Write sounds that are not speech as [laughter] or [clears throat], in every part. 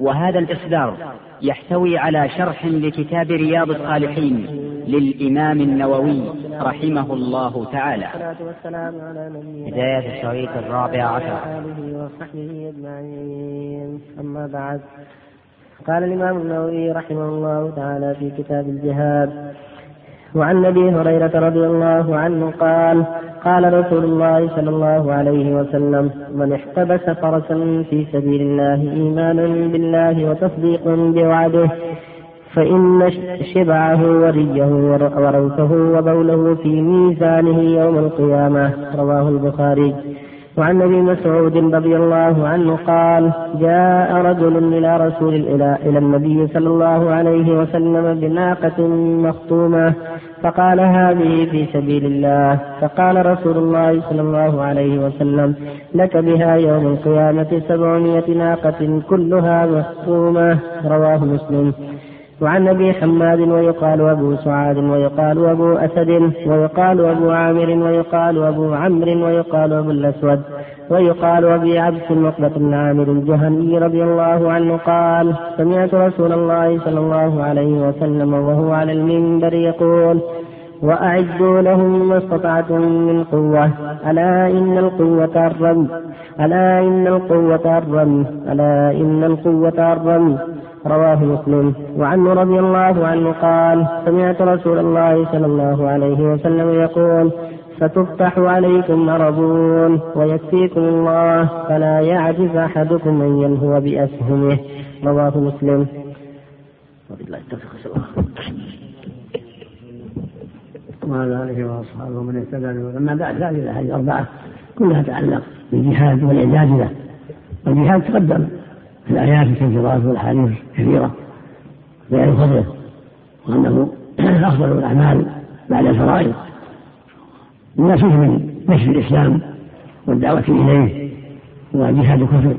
وهذا الإصدار يحتوي على شرح لكتاب رياض الصالحين للإمام النووي رحمه الله تعالى. بداية الشريط الرابع عشر. وصحبه أجمعين. أما بعد قال الإمام النووي رحمه الله تعالى في كتاب الجهاد وعن أبي هريرة رضي الله عنه قال قال رسول الله صلى الله عليه وسلم من احتبس فرسا في سبيل الله ايمانا بالله وتصديق بوعده فإن شبعه وريه وروثه وبوله في ميزانه يوم القيامة. رواه البخاري. وعن أبي مسعود رضي الله عنه قال جاء رجل إلى رسول إلى إلى النبي صلى الله عليه وسلم بناقة مخطومة فقال هذه في سبيل الله. فقال رسول الله صلى الله عليه وسلم لك بها يوم القيامة سبعمائة ناقة كلها مخطومة. رواه مسلم. وعن أبي حماد ويقال أبو سعاد ويقال أبو أسد ويقال أبو عامر ويقال أبو عمرو ويقال أبو الأسود ويقال أبي عبس عقبة بن عامر الجهني رضي الله عنه قال سمعت رسول الله صلى الله عليه وسلم وهو على المنبر يقول وأعدوا لهم ما استطعتم من قوة ألا إن القوة الرمي ألا إن القوة الرمي ألا إن القوة الرمي رواه مسلم. وعنه رضي الله عنه قال سمعت رسول الله صلى الله عليه وسلم يقول فتفتح عليكم مرضون ويكفيكم الله فلا يعجز أحدكم أن ينهو بأسهمه. رواه مسلم. وعلى آله وأصحابه ومن اهتدى به. أما بعد هذه الاحاديث الأربعة كلها تتعلق بالجهاد والاعداد له والجهاد تقدم. الآيات الكثيرات والأحاديث كثيرة بيان فضله وأنه [clears throat] أفضل الأعمال بعد الفرائض. لما فيه من نشر الإسلام والدعوة إليه وجهاد الكفر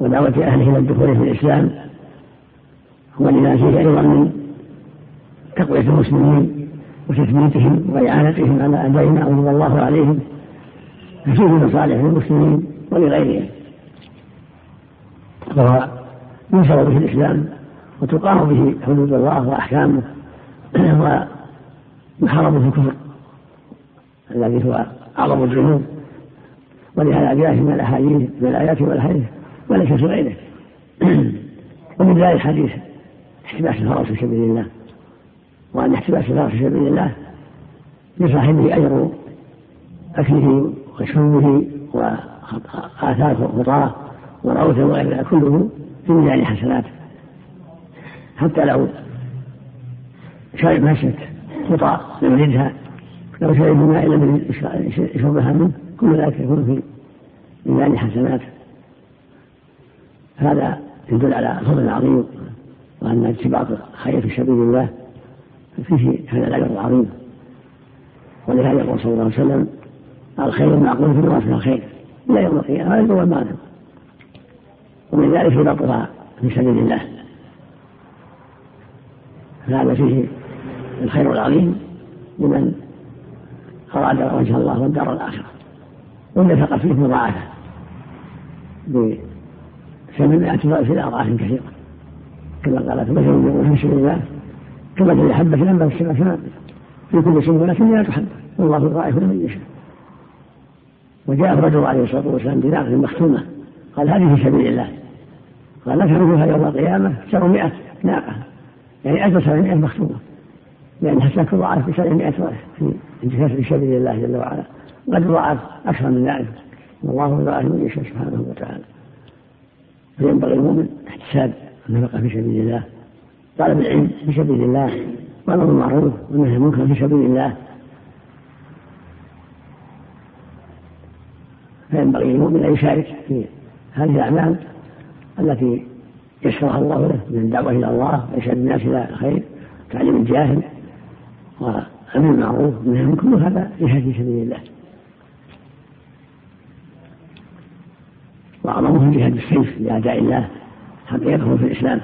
ودعوة أهله إلى الدخول في الإسلام ولما فيه أيضا من تقوية المسلمين وتثبيتهم وإعانتهم على أعداء ما الله عليهم. ففيه مصالح للمسلمين ولغيرهم. وهو ينشر به الإسلام وتقام به حدود الله وأحكامه [clears throat] ومحاربة الكفر. الذي هو أعظم الذنوب. ولهذا جاء من الأحاديث من الآيات والأحاديث وليس في غيره. [clears throat] ومن ذلك حديث احتباس الفرس في سبيل الله. وأن احتباس الفرس في سبيل الله لصاحبه أجر أكله وشربه وآثار خطاه وروثه وغير ذلك كله في ميزان حسناته. حتى لو شرب مسك قطع لم يجدها لو شرب ماء لم يشربها منه كل ذلك يكون في ميزان حسناته. هذا يدل على فضل عظيم وأن اتباع الخير في سبيل الله فيه هذا الأجر العظيم. ولهذا يقول صلى الله عليه وسلم الخير معقول في نواصل الخير إلى يوم القيامة هذا هو المعنى ومن ذلك ربطها في سبيل الله. فهذا فيه الخير العظيم لمن أراد وجه الله والدار الآخرة. والنفقة فيه مضاعفة. بثمانمائة ضعف إلى أضعاف كثيرة كما قال مثل ينفق في سبيل الله. كمثل حبة أنبت السماء سنابل في كل سنبلة مئة حبة والله يضاعف لمن يشاء. وجاء الرجل عليه الصلاة والسلام بناقة مختومة. قال هذه في سبيل الله. قال نفعلها يوم القيامة سبعمائة ناقة يعني ألف سبعمائة مختومة لأنها ستضاعف بسبعمائة ضعف في انتكاس في سبيل الله جل وعلا؟ وقد ضاعف أكثر من ذلك. والله يضاعف من يشاء سبحانه وتعالى. فينبغي المؤمن احتساب النفقة في سبيل الله. طلب العلم في سبيل الله. وأمر المعروف والنهي المنكر في سبيل الله. فينبغي للمؤمن أن يشارك في هذه الأعمال التي يسرها الله له من الدعوة إلى الله وإرشاد الناس إلى الخير تعليم الجاهل وأمر المعروف منهم كل هذا جهاد في سبيل الله. وأعظمه جهاد السيف لأعداء الله يدخلوا في الإسلام.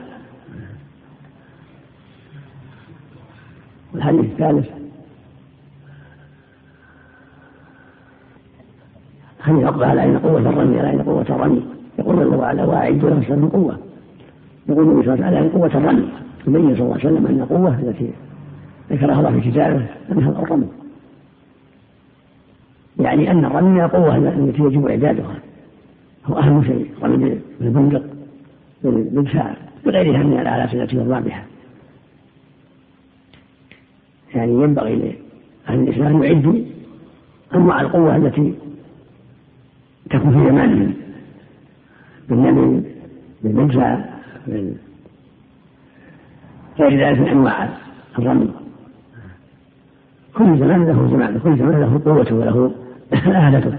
والحديث الثالث هل يقضى على أين قوة الرمي على أين قوة الرمي؟ يقول الله تعالى وأعدوا لهم من قوة. يقول النبي صلى الله عليه وسلم قوة الرمي يبين صلى الله عليه وسلم أن القوة التي ذكرها الله في كتابه أنها الرمي يعني أن الرمي القوة التي يجب إعدادها. هو أهم شيء. رمي بالبندق بالدفاع بغيرها من الآلات التي يرضى بها يعني ينبغي لأهل الإسلام يعدوا أنواع القوة التي تكون في زمانهم بالنبي بالمدفع من غير ذلك من أنواع الرمي كل زمان له زمان كل زمان له قوته وله آلته.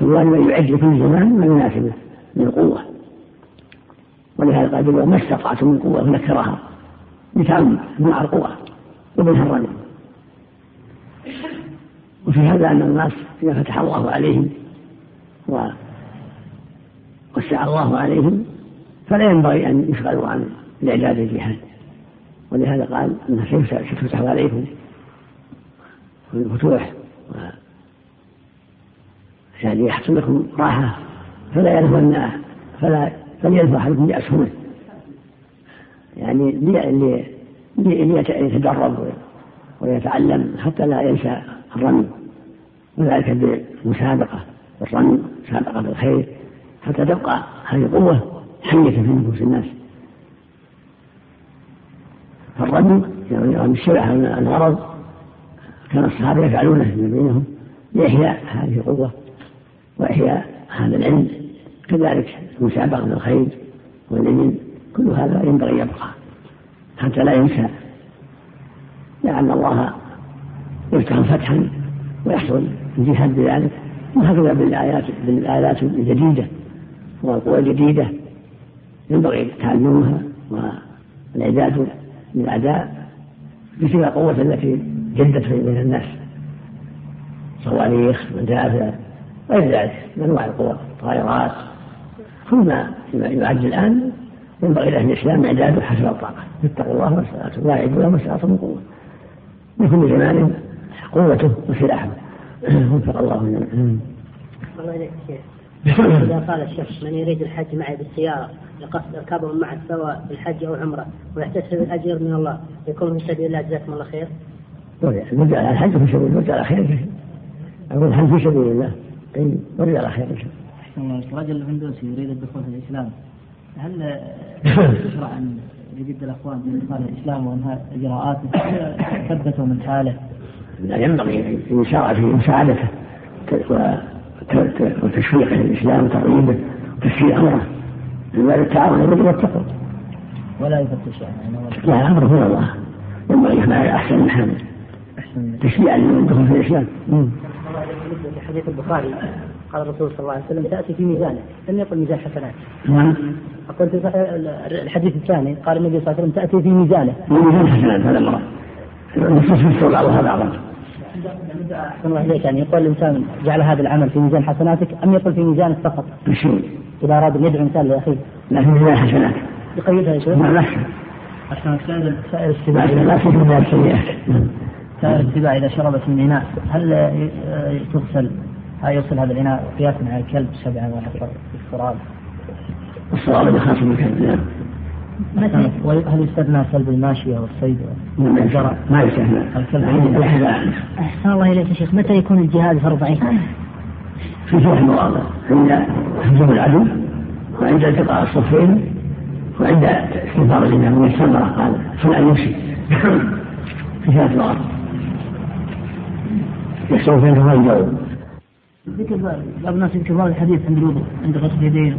أن يعد لكل زمان ما يناسبه من قوة. ولهذا قال ما استطعتم من قوة فنكرها بتعمد أنواع القوة ومنها الرمي وفي هذا أن الناس إذا فتح الله عليهم ووسع الله عليهم فلا ينبغي أن يشغلوا عن الإعداد الجهاد ولهذا قال أنها ستفتح عليكم. الفتوح يعني يحصل لكم راحة. فلا يلفن فلا فليلف أحدكم بأسهمه يعني ليتدرب ويتعلم حتى لا ينسى الرمي. وذلك بالمسابقة. بالرمي مسابقة بالخير. حتى تبقى هذه القوة حية في نفوس الناس. فالرمي يعني الشبع الغرض كان الصحابة يفعلونه فيما بينهم لإحياء هذه القوة وإحياء هذا العلم. كذلك المسابقة بالخير والعلم كل هذا ينبغي يبقى حتى لا ينسى. لعل الله يفتح فتحا ويحصل الجهاد بذلك وهكذا بالآيات بالآلات الجديدة. الجديدة ينبغي تعلمها والإعداد للأعداء بتلك القوة التي جدت بين الناس. صواريخ مدافع غير ذلك من أنواع القوى طائرات كل ما يعد الآن ينبغي لأهل الإسلام إعداده حسب الطاقة اتقوا الله ما استطعتم واعدوا له ما استطعتم من قوة. لكل زمان قوته وسلاحه. وفق الله لنا إذا قال الشخص من يريد الحج معي بالسيارة لقصد ركابهم معه سواء بالحج أو عمرة ويحتسب الأجر من الله يكون في سبيل الله جزاكم الله خير. نرجع على الحج في سبيل الله على خير أقول الحج في سبيل الله نرجع على خير إن شاء الله. رجل هندوسي يريد الدخول في الإسلام هل [coughs] يشرع أن يجد الأخوان في إدخال الإسلام وإنهاء إجراءاته ثبتوا من حاله؟ لا ينبغي أن يشرع في مساعدته وتشويقه للإسلام وترغيبه وتسهيل أمره. باب التعاون الرجل والتقوى؟ ولا يفتش يعني لا الأمر هو الله. ينبغي يفعل أحسن من هذا تشجيعا للدخول في الإسلام. في حديث البخاري قال الرسول صلى الله عليه وسلم تأتي في ميزانه لم يقل ميزان حسنات. نعم. أقول في الحديث الثاني قال النبي صلى الله عليه وسلم تأتي في ميزانه ميزان حسنات هذا مرة النصوص في بعضها بعضا أحسن الله إليك يعني يقول الإنسان جعل هذا العمل في ميزان حسناتك أم يقول في ميزانك فقط؟ إذا أراد أن يدعو إنسان لأخيه. لا في ميزان حسنات. يقيدها يا شيخ؟ لا أحسن سائر السباع لا في ميزان السيئات. سائر السباع إذا شربت من إناء هل تغسل هل يغسل هذا الإناء قياسا على الكلب سبعا وحفر في التراب؟ الصواب بخاص من الكلب نعم. هل يستثنى كلب الماشية والصيد والجرى؟ ما يستثنى. الكلب أحسن الله إليك يا شيخ. متى يكون الجهاد فرض عين؟ في ثلاث مواضع عند هجوم العدو وعند التقاء الصفين وعند استنفار الإمام. من الثمرة قال. فلان يمشي. في ثلاث مواضع يستوي فيها الجو. ذكر بعض الناس يذكر بعض الحديث عند الوضوء عند غسل اليدين.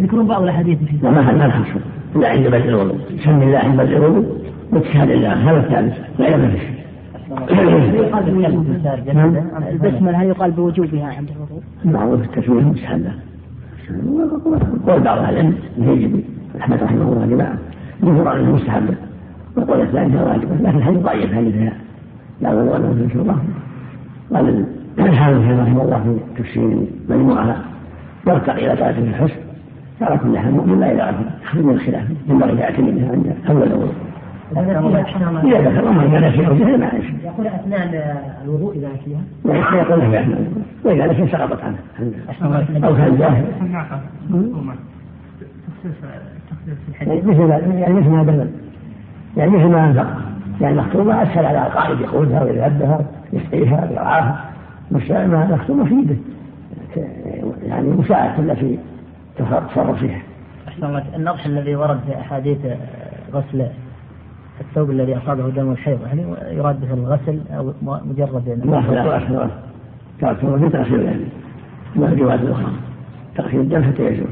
يذكرون بعض الاحاديث في ما ما الحصر الا عند بدء الوضوء سم الله عند بدء الوضوء واتشهد الله هذا الثالث لا ما في البسملة هل يقال بوجوبها عند الوضوء؟ معروف التسمية مستحبة قول بعض أهل العلم يجب احمد رحمه الله جماعة جمهور انه مستحب وقول الثالثه واجبه لكن الحديث ضعيف هذه لا وضوء له ان شاء الله قال الحافظ رحمه الله في تفسير مجموعه يرتقي إلى درجه الحسن على كل حال المؤمن لا يعرف من الخلاف ينبغي يعتني بها عند اول الوضوء إذا ذكر ما كان في وجهه ما يقول أثناء الوضوء إذا نسيها؟ لا يقول له وإذا نسي سقطت عنه أو كان جاهل. مثل يعني مثل ما بذل يعني مثل ما أنفق. يعني مخطوبة أسهل على القائد يقودها ويذهبها يسقيها ويرعاها ما مخطوبة في يده. يعني مساعدة في تصرفها. أحسن الله. النضح الذي ورد في أحاديث غسل الثوب الذي أصابه دم الحيض هل يراد به الغسل أو مجرد يعني لا لا لا. في تغسيل يعني ما الجواد الأخرى تغسيل الدم حتى يزول.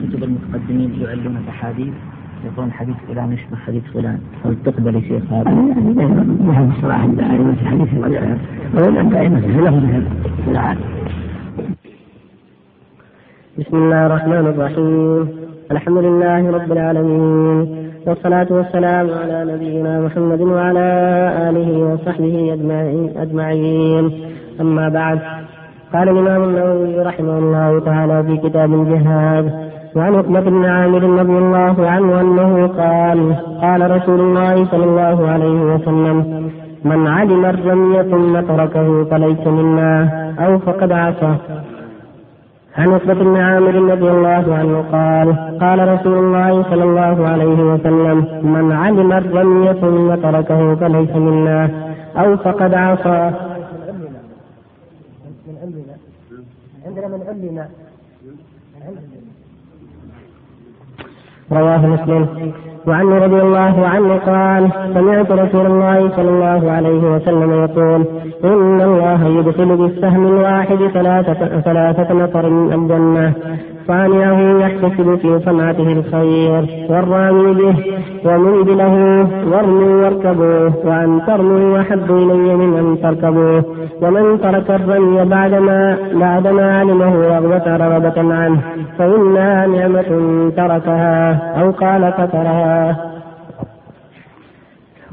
كتب المتقدمين يعلون بأحاديث يقولون حديث فلان يشبه حديث فلان. هل تقبل يا شيخ هذا؟ يعني ما هذا الصراحة عند أئمة الحديث ولا عند أئمة في العادة. بسم الله الرحمن الرحيم. الحمد لله رب العالمين. والصلاة والسلام على نبينا محمد وعلى آله وصحبه أجمعين أما بعد قال الإمام النووي رحمه الله تعالى في كتاب الجهاد وعن عقبة بن عامر رضي الله عنه أنه قال قال رسول الله صلى الله عليه وسلم من علم الرمي ثم تركه فليس منا أو فقد عصى عن عقبة بن عامر رضي الله عنه قال قال رسول الله صلى الله عليه وسلم من علم الرمي ثم تركه فليس منا أو فقد عصى. من علمنا عندنا من علمنا رواه مسلم. وعن رضي الله عنه قال سمعت رسول الله صلى الله عليه وسلم يقول إن الله يدخل بالسهم الواحد ثلاثة, ثلاثة نفر من الجنة. صانعه يحتسب في صنعته الخير والرامي به ومنزله وارموا واركبوه وأن ترموا أحب إلي من أن تركبوه ومن ترك الرمي بعدما بعدما علمه رغبة رغبة عنه فإنها نعمة تركها أو قال فترها.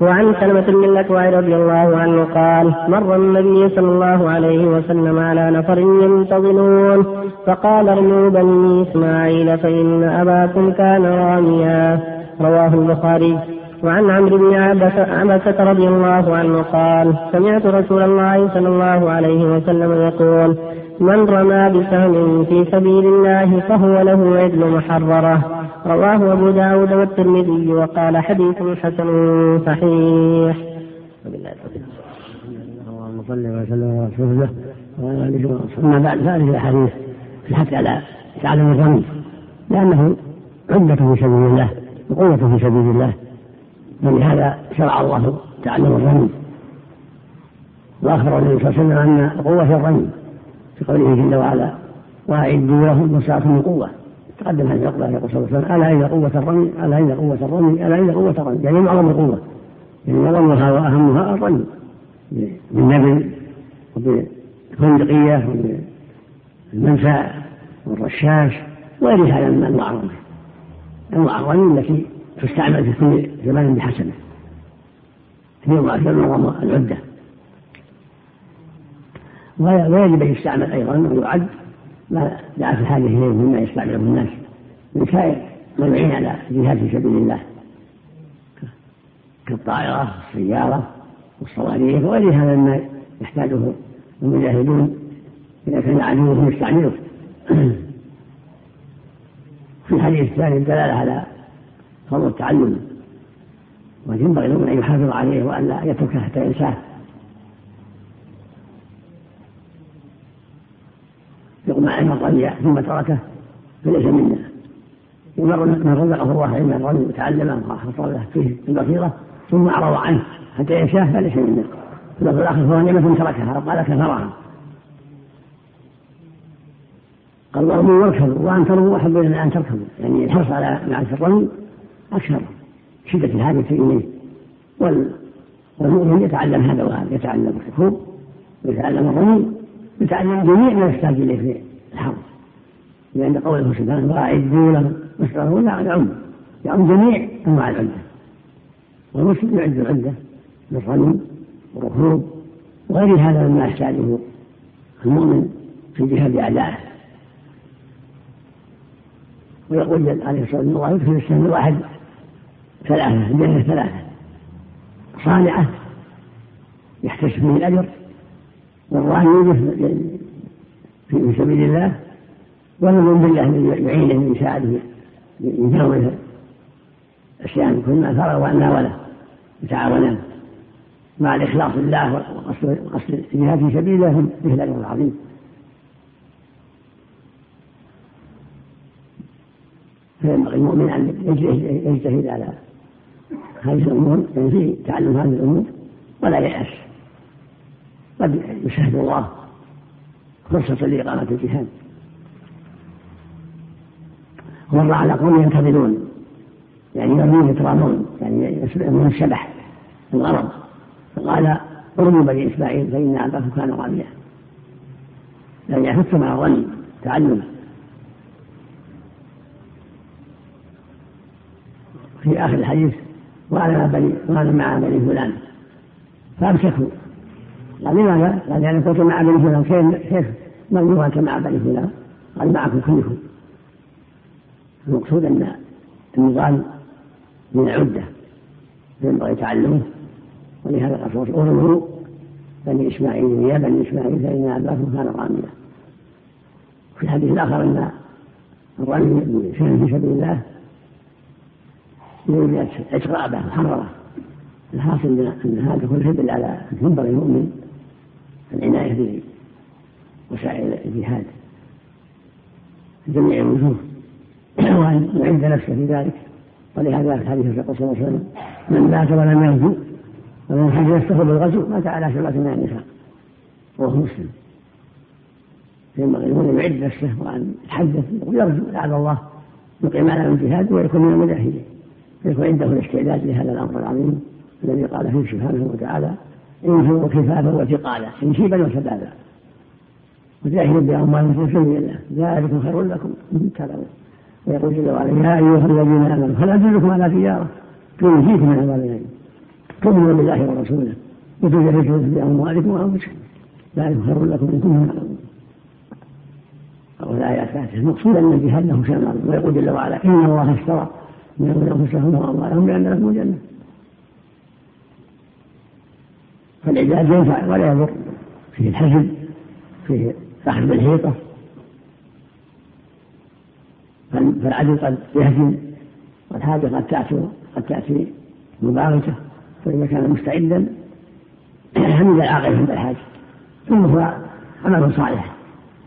وعن سلمة بن الأكوع رضي الله عنه قال مر النبي صلى الله عليه وسلم على نفر ينتظرون فقال ارموا بني إسماعيل فإن أباكم كان راميا. رواه البخاري. وعن عمرو بن عبسة رضي الله عنه قال سمعت رسول الله صلى الله عليه وسلم يقول من رمى بسهم في سبيل الله فهو له عدل محررة. رواه أبو داود والترمذي وقال حديث حسن صحيح. اللهم صل وسلم على رسول الله أما بعد فهذه الأحاديث الحث على تعلم الرمي لأنه عدة في سبيل الله وقوة في سبيل الله. ولهذا شرع الله تعلم الرمي وأخبر النبي صلى الله عليه وسلم أن قوة الرمي في قوله جل وعلا وأعدوا لهم ما من قوة. تقدم هذه العقبة يقول صلى الله عليه وسلم ألا إن قوة الرمي ألا إن قوة الرمي ألا إن قوة الرمي. يعني معظم القوة. يعني معظمها وأهمها الرمي. بالنبل وبالفندقية وبالمنفى والرشاش وغيرها من أنواع الرمي. أنواع الرمي التي تستعمل في كل زمان بحسنة. هي معظم العدة. ويجب أن يستعمل أيضا ويعد ما دعت الحاجة إليه مما يستعمله الناس. من سائر منعين على الجهاد في سبيل الله. كالطائرة والسيارة والصواريخ وغير هذا مما يحتاجه المجاهدون إذا كان عدوهم يستعمله. [clears throat] في الحديث الثاني الدلالة على فضل التعلم. وينبغي لهم أن يحافظ عليه وأن لا يتركه حتى ينساه. عنه الرمي ثم تركه فليس منا. ومر من رزقه الله علما الرمي وتعلمه وحصل له فيه البصيرة ثم أعرض عنه حتى يشاه فليس منا. في الآخر فهو نعمة تركها قال كفرها قال وارموا واركبوا وان ترموا احب إلى ان تركبوا يعني الحرص على معرفة الرمي أكثر. شدة الحاجة إليه. والمؤمن يتعلم هذا وهذا يتعلم الركوب ويتعلم الرمي يتعلم جميع ما يحتاج إليه لأن قوله سبحانه وأعدوا لهم ما استطعتم يعم يعم جميع أنواع العدة. والمسلم يعد العدة بالرمي والركوب وغير هذا مما يحتاجه المؤمن في جهاد أعدائه. ويقول عليه الصلاة والسلام يدخل السهم الواحد ثلاثة الجنة ثلاثة. صانعة يحتسب به الأجر والرامي في سبيل الله ونؤمن بالله الذي يعينه ويساعده يجاوز أشياء كل ما وأنا وله يتعاونان. مع الإخلاص لله وقصد الجهاد في سبيله به الأجر العظيم. فينبغي المؤمن أن يجتهد على هذه الأمور يعني في تعلم هذه الأمور ولا ييأس. قد يشهد الله فرصة لإقامة الجهاد. ومر على قوم ينتظرون. يعني يرمون يترامون. يعني يسبحون الشبح الغرض. فقال ارموا بني اسماعيل فإن أباكم كان غاميا يعني يحث مع الظن تعلم في آخر الحديث وأنا بني وأنا مع بني فلان. فأمسكوا. قال لماذا؟ قال لأن كنت مع بني فلان. كيف؟ كيف؟ أنت مع بني فلان؟ قال معكم كلكم. المقصود أن النظام من العدة ينبغي تعلمه. ولهذا الرسول ارموا بني إسماعيل يا بني إسماعيل فإن أباكم كان راميا في الحديث الآخر أن الرمي في سبيل الله يريد عتق رقبة محررة الحاصل أن هذا كله يدل على ينبغي المؤمن العناية بوسائل الجهاد. جميع الوجوه. وأن يعد نفسه في ذلك. ولهذا الحديث يقول صلى الله عليه وسلم من مات ولم ينجو ولم يحج يستخدم بالغزو مات على سبعة من النساء. وهو مسلم. ينبغي المؤمن يعد نفسه وأن يتحدث ويرجو لعل الله يقيم على الجهاد ويكون من المجاهدين. فيكون عنده الاستعداد لهذا الأمر العظيم الذي قال فيه سبحانه وتعالى انفروا كفافا وثقالا. تنشيبا وشبابا وجاهدوا بأموالكم في سبيل الله. ذلكم خير لكم. إن تعلمون ويقول جل وعلا يا أيها الذين آمنوا هل أدلكم على تجارة؟ تنجيكم من عذاب الأليم تؤمنون بالله ورسوله وتجاهدون بأموالكم وأنفسكم. ذلكم خير لكم إن كنتم تعلمون. أو الآيات الفاتحة المقصود أن الجهاد له عظيم. ويقول جل وعلا إن الله اشترى من أنفسهم وأموالهم بأن لكم الجنة فالعباد ينفع ولا يضر. فيه الحزن فيه أخذ بالحيطة. فالعدل قد يهزم والحاجة قد تأتي قد تأتي مباغتة فإذا كان مستعدا حمد العاقل عند الحاجة ثم هو عمل صالح.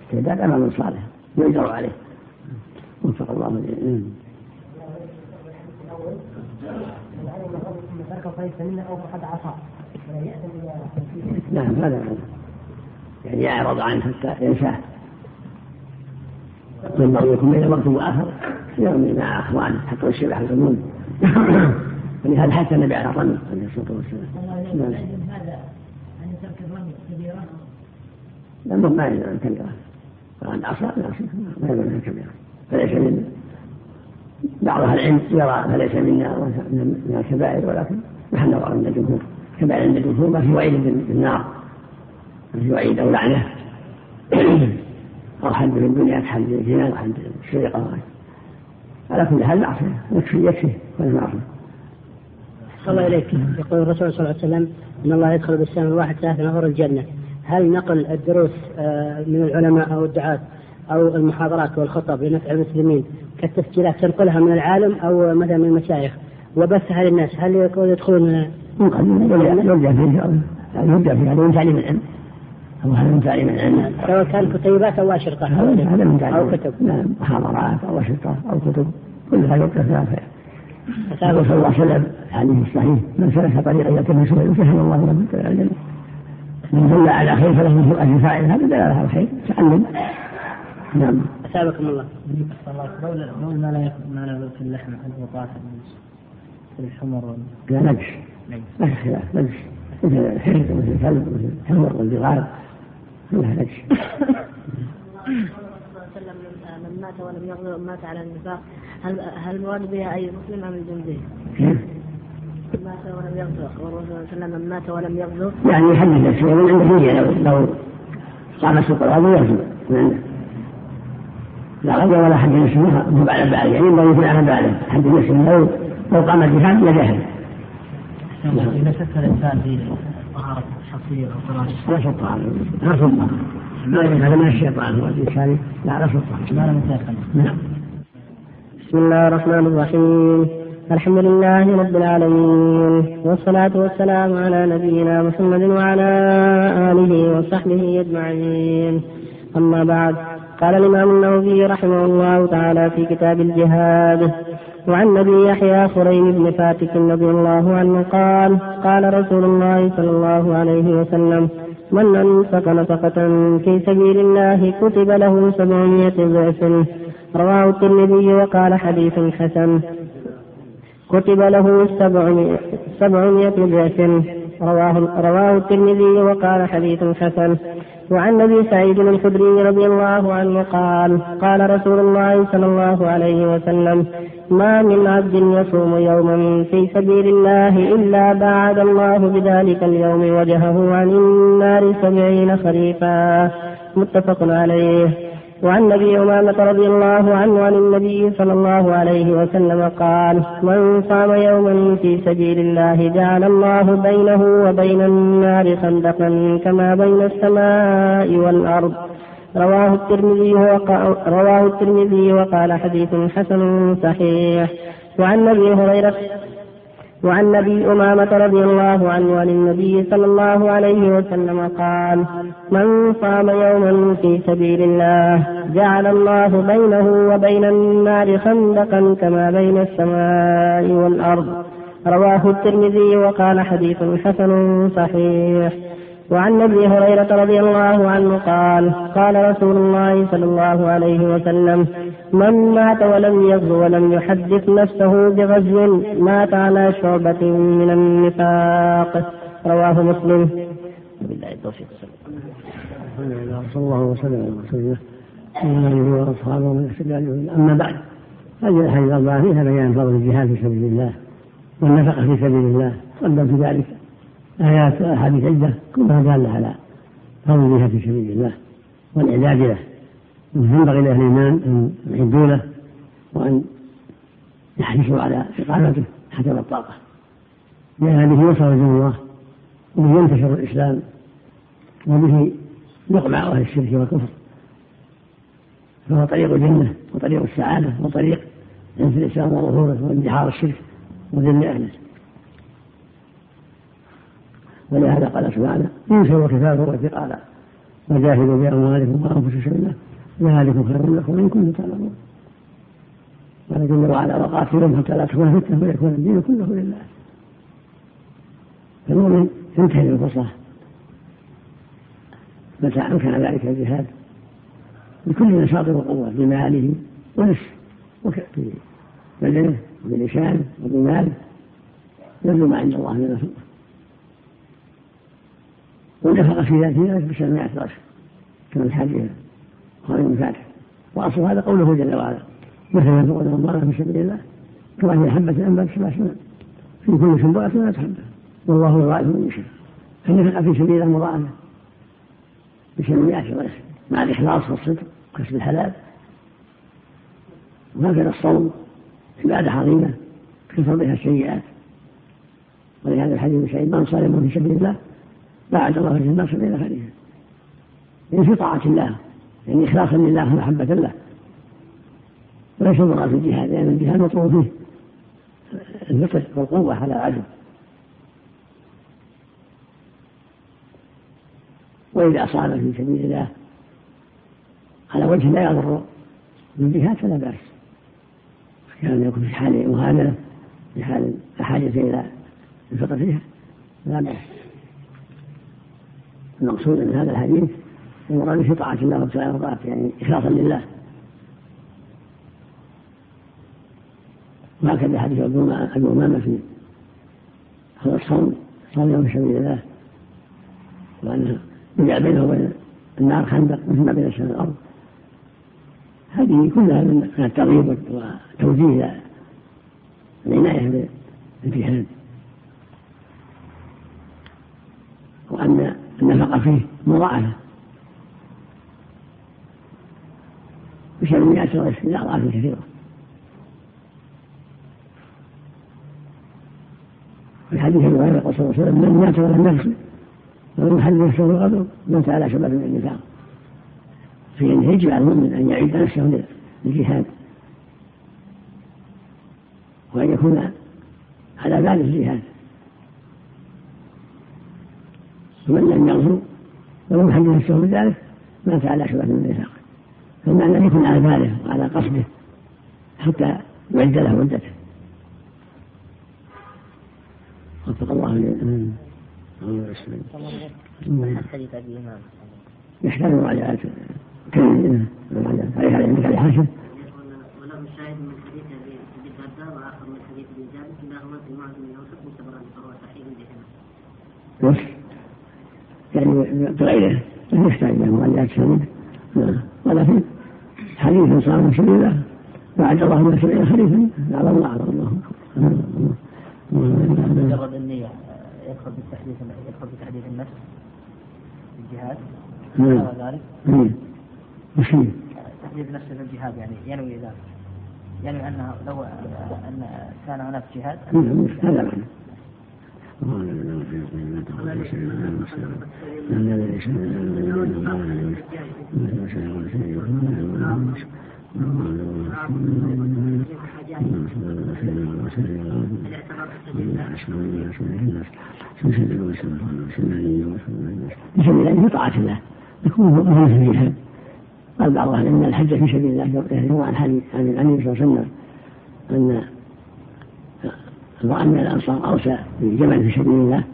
استعداد عمل صالح. يؤجر عليه. وفق الله الجميع. نعم هذا يعني يعرض عنه حتى ينساه. ينبغي يكون بين وقت وآخر. يرمي مع اخوانه حتى الشبح يرمون ولهذا حتى النبي على الرمي عليه الصلاة والسلام. هذا ان ترك الرمي كبيرة. لا ما يدعو عن كبيره فعن عصا ما عن كبيرة. فليس منا بعض أهل العلم يرى فليس منا من الكبائر ولكن نحن نرى عند الجمهور كبائر عند الجمهور ما في وعيد بالنار. ما في وعيد أو لعنه أو حد في الدنيا كحد الزنا وحد السرقة على كل حال معصية يكفي يكفي كل معصية الله إليك يقول الرسول صلى الله عليه وسلم إن الله يدخل بالسلام الواحد ثلاث نفر الجنة. هل نقل الدروس آه، من العلماء أو الدعاة أو المحاضرات والخطب لنفع المسلمين كالتسجيلات تنقلها من العالم أو مثلا من المشايخ؟ وبثها للناس هل يدخلون؟ يرجع فيه يرجع فيه هذا من تعليم العلم. أو هذا من تعليم العلم. سواء كان كتيبات أو أشرطة. هذا من تعليم أو كتب. نعم. محاضرات أو أشرطة أو كتب. كلها يوقف فيها خير يقول صلى الله عليه وسلم الحديث الصحيح. من سلك طريقا يلتمس سهل الله له من الجنة من دل على خير فله مثل أجر فاعل. هذا دلالة على الخير. تعلم. نعم. أثابكم الله. لولا ما لا ما لا في اللحم البطاطا في الحمر لا نجس في خلاف نجس مثل الحرز مثل الكلب مثل الحمر والبغال كلها نجس وسلم من مات ولم يغزو مات على النفاق هل هل المراد بها أي مسلم أم الجندي؟ كيف؟ مات ولم يغزو والرسول صلى الله عليه وسلم من مات ولم يغزو يعني يحدد نفسه من عنده نية لو لو قام سوق الغزو يغزو من عنده لا. غزو ولا حد نفسه هو بعد بعد. يعني ينبغي يكون على باله حد نفسه لو لو قام الجهاد لجاهد إذا شك الإنسان في أو لا سلطان لا سلطان. هذا من الشيطان هو الإنسان لا لا نعم. بسم الله الرحمن الرحيم. الحمد لله رب العالمين والصلاة والسلام على نبينا محمد وعلى آله وصحبه أجمعين. أما بعد قال الإمام النووي رحمه الله تعالى في كتاب الجهاد وعن أبي يحيى خريم بن فاتك رضي الله عنه قال قال رسول الله صلى الله عليه وسلم من أنفق نفقة في سبيل الله كتب له سبعمائة ضعف. رواه الترمذي وقال حديث حسن. كتب له سبعمائة ضعف. رواه, رواه الترمذي وقال حديث حسن. وعن أبي سعيد الخدري رضي الله عنه قال قال رسول الله صلى الله عليه وسلم ما من عبد يصوم يوما في سبيل الله إلا بعد الله بذلك اليوم وجهه عن النار سبعين خريفا. متفق عليه. وعن أبي أمامة رضي الله عنه عن النبي صلى الله عليه وسلم قال من صام يوما في سبيل الله جعل الله بينه وبين النار خندقا كما بين السماء والأرض. رواه الترمذي رواه الترمذي وقال حديث حسن صحيح. وعن أبي هريرة وعن ابي أمامة رضي الله عنه عن النبي صلى الله عليه وسلم قال من صام يوما في سبيل الله جعل الله بينه وبين النار خندقا كما بين السماء والأرض. رواه الترمذي وقال حديث حسن صحيح. وعن أبي هريرة رضي الله عنه قال قال رسول الله صلى الله عليه وسلم من مات ولم يغزو ولم يحدث نفسه بغزو مات على شعبة من النفاق. رواه مسلم. بالله التوفيق. صلى الله وسلم ومن اهتدى أما بعد هذه الأحاديث الأربعة فيها بيان فضل الجهاد في سبيل الله والنفقة في سبيل الله قدم في ذلك. آيات أحاديث عدة كلها دالة على فضل الجهاد في سبيل الله والإعداد له ينبغي لأهل الإيمان أن يعدوا له وأن يحرصوا على إقامته حسب الطاقة. لأن به دين الله وبه ينتشر الإسلام وبه يقمع أهل الشرك والكفر. فهو طريق الجنة وطريق السعادة وطريق عز الإسلام وظهوره واندحار الشرك وذل أهله. ولهذا قال سبحانه انشروا كتابه وثقالا وجاهدوا باموالكم وأنفسكم الله ذلكم خير لكم إن كنتم تعلمون. قال جل وعلا وقاتلهم حتى لا تكون فتنة ويكون الدين كله لله. فالمؤمن ينتهي الفرصة. متى أمكن ذلك الجهاد؟ بكل نشاط وقوة بماله ونفسه ببدنه وبلسانه وبماله يرجو ما عند الله من الفضل ونفق في ذلك بسبعمائة رأس كما الحديث قال ابن فاتح وأصل هذا قوله جل وعلا مثل ينفق رمضان في سبيل الله كما هي حبة أنبت سبع سنين في كل سنبلة لا حبة والله يضاعف من يشاء. فالنفقة في سبيل الله مضاعفة. بسبعمائة رأس مع الإخلاص والصدق وكسب الحلال. وهكذا الصوم عبادة عظيمة كثر بها السيئات. ولهذا الحديث سعيد من صلى في سبيل الله بعد الله في الناس بين خليفه يعني في طاعة الله يعني إخلاصا لله ومحبة له. وليس ضرر في الجهاد لأن يعني الجهاد مطلوب فيه. الفقه والقوة على العدو وإذا أصاب في سبيل الله على وجه لا يضر بالجهاد فلا بأس. كان يكون في حال مهانة في حال الحاجة إلى الفقه فيها لا بأس. المقصود من هذا الحديث المراد في طاعة الله وابتغاء مرضاته يعني إخلاصا لله. وهكذا حديث أبو أمامة في هذا الصوم صوم يوم في سبيل الله وأنه يجعل بينه وبين النار خندق مثل ما بين السماء والأرض. هذه كلها من الترغيب وتوجيه العناية بالجهاد وأن النفقة فيه مضاعفة. مئة إلى أضعاف كثيرة. في حديث أبي هريرة صلى الله عليه وسلم من مات ولم يغسل ولم يحل نفسه بالغدر مات على شباب من النفاق. في انه يجب على المؤمن أن يعد نفسه للجهاد وأن يكون على بال الجهاد ومن لم يغزو ولم يحل نفسه. بذلك مات على شباب من النفاق. فالمعنى أن يكون على باله وعلى قصده حتى يعد له مدته وفق الله جميعا حديث ابي امام يحتاج مراجعات كلمه عليك عندك على حاشة وله شاهد من حديث أبي الدرداء وآخر من حديث ابن جابر كلاهما في معظم الاوسط مستبرا فهو صحيح بهما. يعني بغيره لا يحتاج إلى مراجعات سند ولكن حديث صار سبيلا وعد الله ما سمعنا خليفا اعظم الله اعظم الله مجرد النية يدخل بالتحديث يدخل بتحديث النفس في الجهاد نعم. ذلك؟ نعم. تحديث نفسه في الجهاد يعني ينوي ذلك. ينوي أنه لو أن كان هناك جهاد نعم هذا معنى بسبيل الله طاعة الله يكون هو في الجهاد قال بعض أهل ان الحج في سبيل الله يروى عن حديث عن النبي صلى الله عليه وسلم أن امرأ من الانصار اوصى بجمل في سبيل الله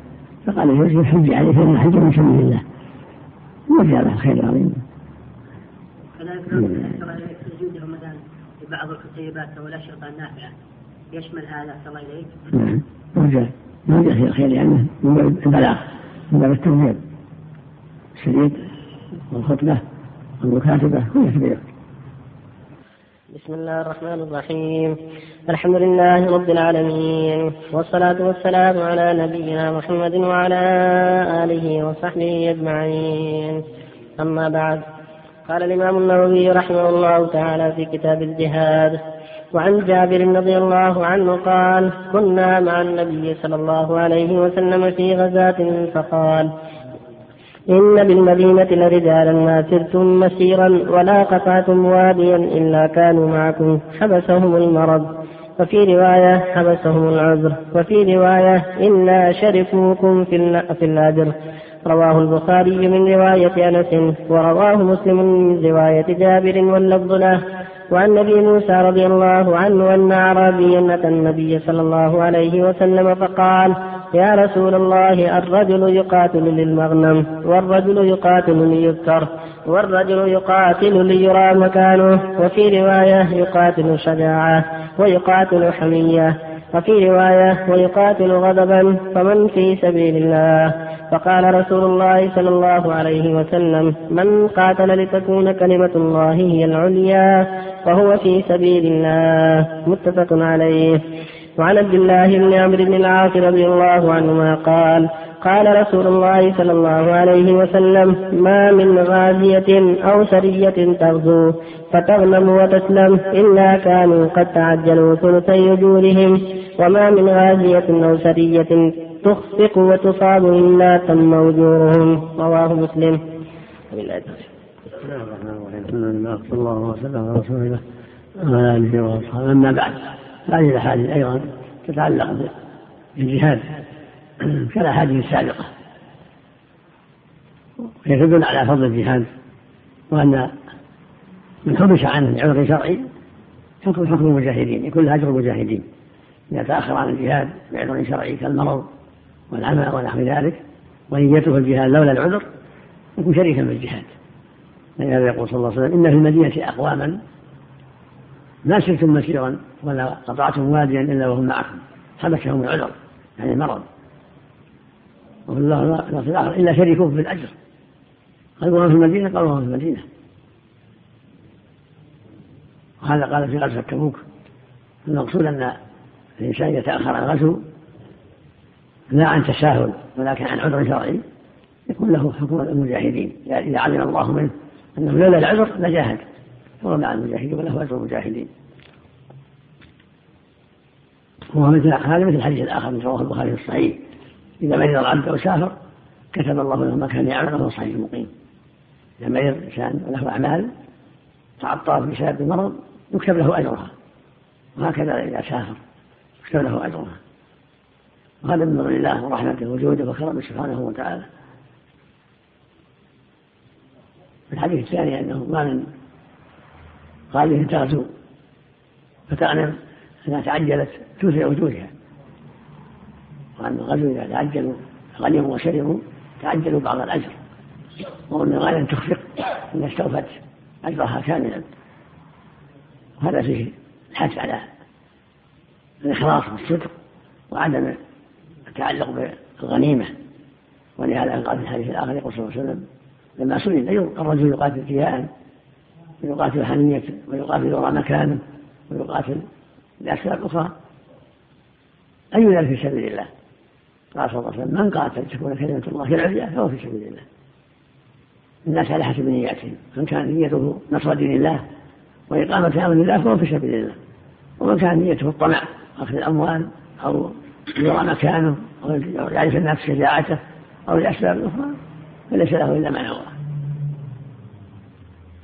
فقال يجوز الحج عليه فإن الحج من سبيل الله. وجه له الخير العظيم كذلك وجود رمضان بعض الكتيبات أو الاشرطه النافعه يشمل هذا صلى الله اليك؟ نعم. وجه وجه في الخير يعني من باب البلاغ من باب التنوير الشريط والخطبة والمكاتبة كل كبير بسم الله الرحمن الرحيم. الحمد لله رب العالمين والصلاة والسلام على نبينا محمد وعلى آله وصحبه أجمعين. أما بعد قال الإمام النووي رحمه الله تعالى في كتاب الجهاد وعن جابر رضي الله عنه قال كنا مع النبي صلى الله عليه وسلم في غزاة فقال إن بالمدينة لرجالا ما سرتم مسيرا ولا قطعتم واديا إلا كانوا معكم حبسهم المرض. وفي رواية حبسهم العذر. وفي رواية إلا شركوكم في الأجر. رواه البخاري من رواية أنس ورواه مسلم من رواية جابر واللفظ له. وعن أبي موسى رضي الله عنه أن أعرابيا أتى النبي صلى الله عليه وسلم فقال يا رسول الله الرجل يقاتل للمغنم والرجل يقاتل ليذكر والرجل يقاتل ليرى مكانه وفي رواية يقاتل شجاعة ويقاتل حمية وفي رواية ويقاتل غضبا فمن في سبيل الله؟ فقال رسول الله صلى الله عليه وسلم من قاتل لتكون كلمة الله هي العليا فهو في سبيل الله. متفق عليه. وعن عبد الله بن عمرو بن العاص رضي الله عنهما قال قال رسول الله صلى الله عليه وسلم ما من غازية أو سرية تغزو فتغنم وتسلم إلا كانوا قد تعجلوا ثلثي أجورهم وما من غازية أو سرية تخفق وتصاب إلا تم أجورهم. رواه مسلم. بسم الله الرحمن الرحيم صلى الله وسلم على رسول الله وعلى آله وأصحابه. أما بعد هذه الاحاديث أيضا تتعلق بالجهاد. [clears throat] كالاحاديث السابقه وهي تدل على فضل الجهاد وأن من حبس عنه لعذر شرعي حكم حكم المجاهدين يكون أجر المجاهدين. إذا تأخر عن الجهاد بعذر شرعي كالمرض والعمى ونحو ذلك ونيته الجهاد لولا العذر يكون شريكا بالجهاد. لهذا يقول صلى الله عليه وسلم إن في المدينة أقواما ما سرتم مسيرا ولا قطعتم واديا إلا وهم معكم. حبسهم العذر يعني المرض وفي الله الآخر إلا شريكوه في الأجر. قالوا في المدينة؟ قالوا في المدينة. وهذا قال في غزوة تبوك. المقصود أن الإنسان يتأخر عن الغزو لا عن تساهل ولكن عن عذر شرعي يكون له حكم المجاهدين. يعني إذا علم الله منه أنه لولا العذر لجاهد. فهو مع المجاهدين وله أجر المجاهدين؟ وهو مثل هذا مثل الحديث الآخر من رواه البخاري في الصحيح. إذا مرض العبد أو سافر كتب الله له ما كان يعمل وهو صحيح مقيم إذا مرض إنسان وله أعمال تعطى بسبب المرض يكتب له أجرها. وهكذا إذا سافر يكتب له أجرها. وهذا من فضل الله ورحمته وجوده وكرمه سبحانه وتعالى. الحديث الثاني أنه ما من غالية تغزو فتغنم أنها تعجلت توسع وجودها وأن الغزو إذا تعجلوا غنموا وشربوا تعجلوا بعض الأجر. وأن الغنم تخفق إن استوفت أجرها كاملا. وهذا فيه الحث على الإخلاص والصدق وعدم التعلق بالغنيمة. ولهذا قال في الحديث الآخر يقول صلى الله عليه وسلم لما سئل الرجل يقاتل رياء ويقاتل حنية ويقاتل وراء مكانه ويقاتل لأسباب أخرى. أي ذلك في سبيل الله؟ قال صلى الله عليه وسلم من قاتل تكون كلمة الله هي العليا فهو في سبيل الله. الناس على حسب نياتهم من كان نيته نصر دين الله وإقامة أمر الله فهو في سبيل الله. ومن كان نيته الطمع أخذ الأموال أو يرى مكانه أو يعرف الناس شجاعته أو لأسباب أخرى فليس له إلا ما نوى.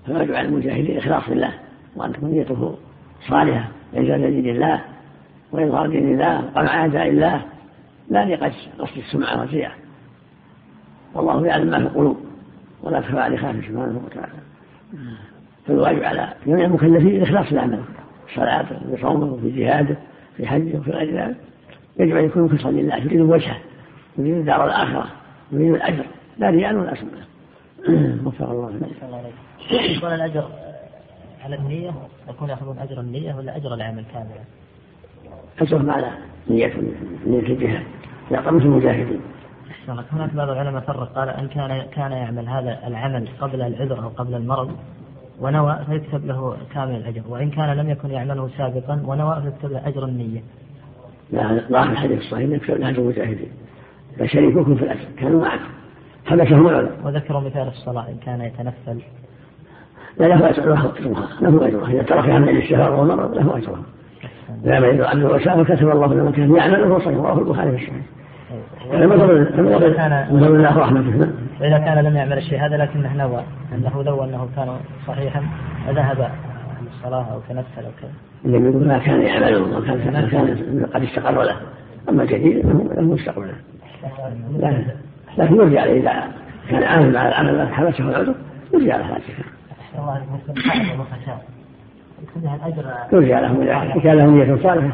فيجب على المجاهدين إخلاص لله وأن تكون نيته صالحة لإجازة دين الله وإظهار دين الله وقمع أعداء الله. لا لقصد السمعة والرياء والله يعلم ما في القلوب ولا تخفى عليه خافه سبحانه وتعالى. فالواجب على جميع المكلفين الإخلاص العمل في صلاته في صومه في جهاده في حجه وفي غير ذلك. يجب أن يكون مخلصا لله يريد وجهه يريد الدار الآخرة يريد الأجر. لا رياء ولا سمعة. [clears throat] وفق الله. يكون الأجر على النية يكون يأخذون أجر النية ولا أجر العمل كاملا؟ أجرهم على نية نية الجهاد لا مثل المجاهدين هناك بعض العلماء فرق قال إن كان كان يعمل هذا العمل قبل العذر أو قبل المرض ونوى فيكتب له كامل الأجر وإن كان لم يكن يعمله سابقا ونوى فيكتب له أجر النية. لا ظاهر الحديث الصحيح يكتب له أجر المجاهدين فشريككم في الأجر كانوا معكم حبسهم العلماء. وذكروا مثال الصلاة إن كان يتنفل. لا له اجرها له اجرها إذا تركها من الشهر والمرض له اجرها. لا من عبد الوسام كتب الله له كان يعمل وهو صحيح رواه البخاري في الصحيح. إذا كان الله رحمته وإذا كان لم يعمل الشيء هذا لكنه نوى أنه لو أنه كان صحيحا لذهب الصلاة أو تنفل أو كذا. لم يقول ما كان يعمله وكان كان قد استقر له أما الجديد له مستقر له. لكن يرجع إذا كان عامل على العمل حبسه العذر يرجع له هذا الله يرجع له إذا كان له نية صالحة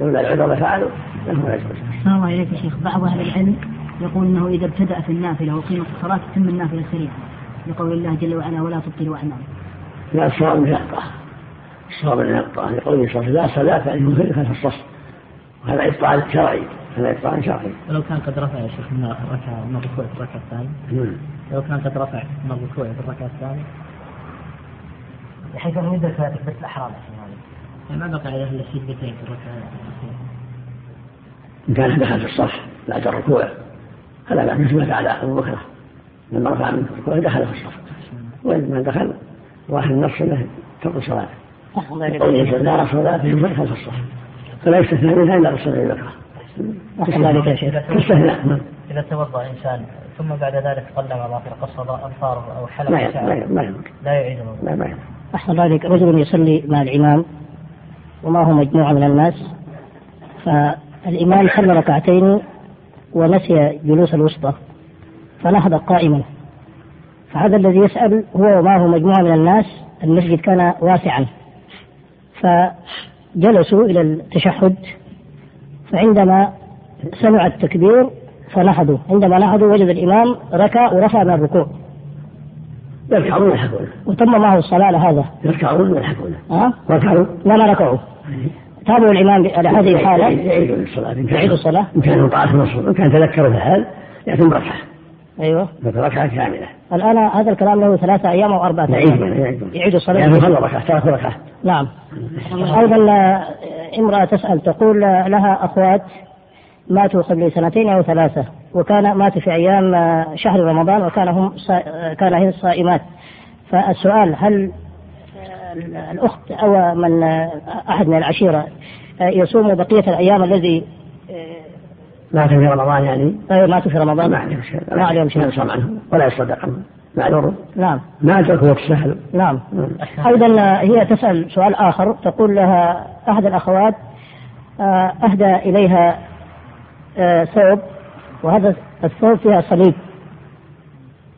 لولا العذر لفعلوا لهم الاجر. الله اليك يا شيخ بعض أهل العلم يقول إنه إذا ابتدأ في النافلة وقيمة الصلاة تتم النافلة سريعا لقول الله جل وعلا ولا تبطلوا أعمالكم. لا الصواب من يقطع الصواب من يقطع لقوله صلى الله عليه وسلم لا صلاة فانه خلف الصف وهذا إبطال شرعي هذا إبطال شرعي. ولو كان قد رفع يا شيخ من الركعة من الركوع في الركعة الثانية. نعم. لو كان قد رفع من الركوع في الركعة الثانية بحيث انه يدرك تكبيره الاحرام يعني ما بقى عليه إلا سجدتين في الركعه إن كان دخل في الصف بعد الركوع. فلا بأس مثل ما فعل أبو بكر. لما رفع من الركوع دخل في الصف وإن ما دخل واحد النص له ترك صلاته. قوله لا الله فيهم دخل في الصف فلا يستثنى منها إلا رسول أبي بكر. يا شيخ. تستثنى إذا توضأ إنسان ثم بعد ذلك قلم أظافر قصد أظفاره أو حلق ما ما لا يعيد لا ما أحسن ذلك رجل يصلي مع الإمام وما هو مجموعة من الناس الإمام صلى ركعتين ونسي جلوس الوسطى فنهض قائما. فهذا الذي يسأل هو ومعه مجموعة من الناس المسجد كان واسعا. فجلسوا إلى التشهد فعندما سمع التكبير فنهضوا. عندما نهضوا وجد الإمام ركع ورفع من الركوع. يركعون ويلحقون. وتم معه الصلاة على هذا. يركعون ويلحقون. ها؟ ركعوا. لا ما ركعوا. تابعوا الإمام على هذه الحالة؟ يعيدوا الصلاة. يعيد الصلاة؟ إن كان طاعة الرسول إن كان تذكر الحال يأتون بركعة. أيوه. ركعة كاملة. الآن هذا الكلام له ثلاثة أيام أو أربعة أيام. يعيد الصلاة. يعني خلوا ركعة ثلاث ركعة نعم. أيضا آه، امرأة تسأل تقول لها أخوات ماتوا قبل سنتين أو ثلاثة وكان ماتوا في أيام آه، شهر رمضان وكان هم آه، كان هن صائمات فالسؤال هل الأخت أو من أحد من العشيرة يصوم بقية الأيام الذي مات في رمضان يعني؟ أيوة ماتوا في رمضان. ما عليهم شيء. ما عليهم شيء. يصوم عنهم ولا يصدق عنهم. معذور؟ نعم. ما أدركوا وقت السهل. نعم. أيضا هي تسأل سؤال آخر تقول لها أحد الأخوات آه، أهدى إليها آه، ثوب وهذا الثوب فيها صليب.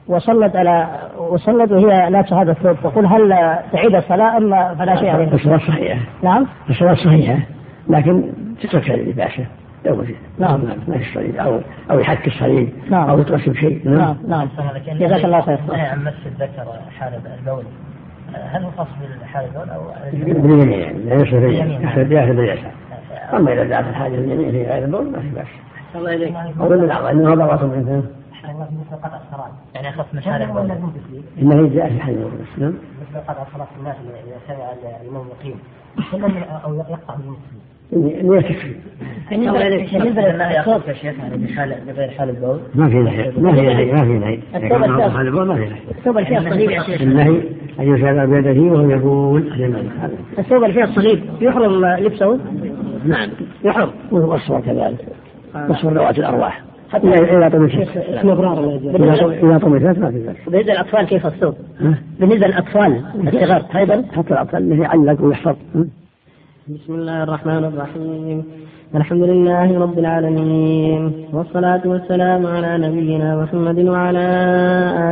وصلت على وصلت وهي لابسة هذا الثوب. تقول هل تعيد الصلاة أم فلا شيء عليها؟ الصلاة صحيحة نعم. الصلاة صحيحة لكن تترك لباسه لو نعم. ما الصليب أو أو يحك الصليب نعم. أو يترسم شيء. نعم. نعم. جزاك الله خير. نهي عن مس الذكر حال البول. هل هو خاص بالحال البول أو باليمين يعني لا يصل باليسار باليسار. أما إذا دعت الحاجة اليمين في غير البول ما في بأس. الله اليك أو بالاعضاء إنه ضربات من مثل قطع الصلاه يعني اخف من حال البول. إنه جاء في حديث مسلم مثل قطع صلاه الناس اذا سمع الامام يقيم أو يقطع المسلم انه تكفي بالنسبة للصوت يا شيخ يعني بحال بغير حال البول ما في نهي ما في نهي ما في نهي. حال البول ما في نهي الثوب اللي فيها الصليب يا شيخ النهي ان يشعر بيده وهو يقول الثوب اللي فيها الصليب يحرم لبسه نعم. يحرم. والصور كذلك. وصور ذوات الأرواح. حتى اذا ابرار إذا طمست. ما في ذلك. بالنسبة للأطفال كيف الثوب؟ بالنسبة للأطفال الصغار أيضا؟ حتى الأطفال يعلق ويحفظ بسم الله الرحمن الرحيم. الحمد لله رب العالمين. والصلاة والسلام على نبينا محمد وعلى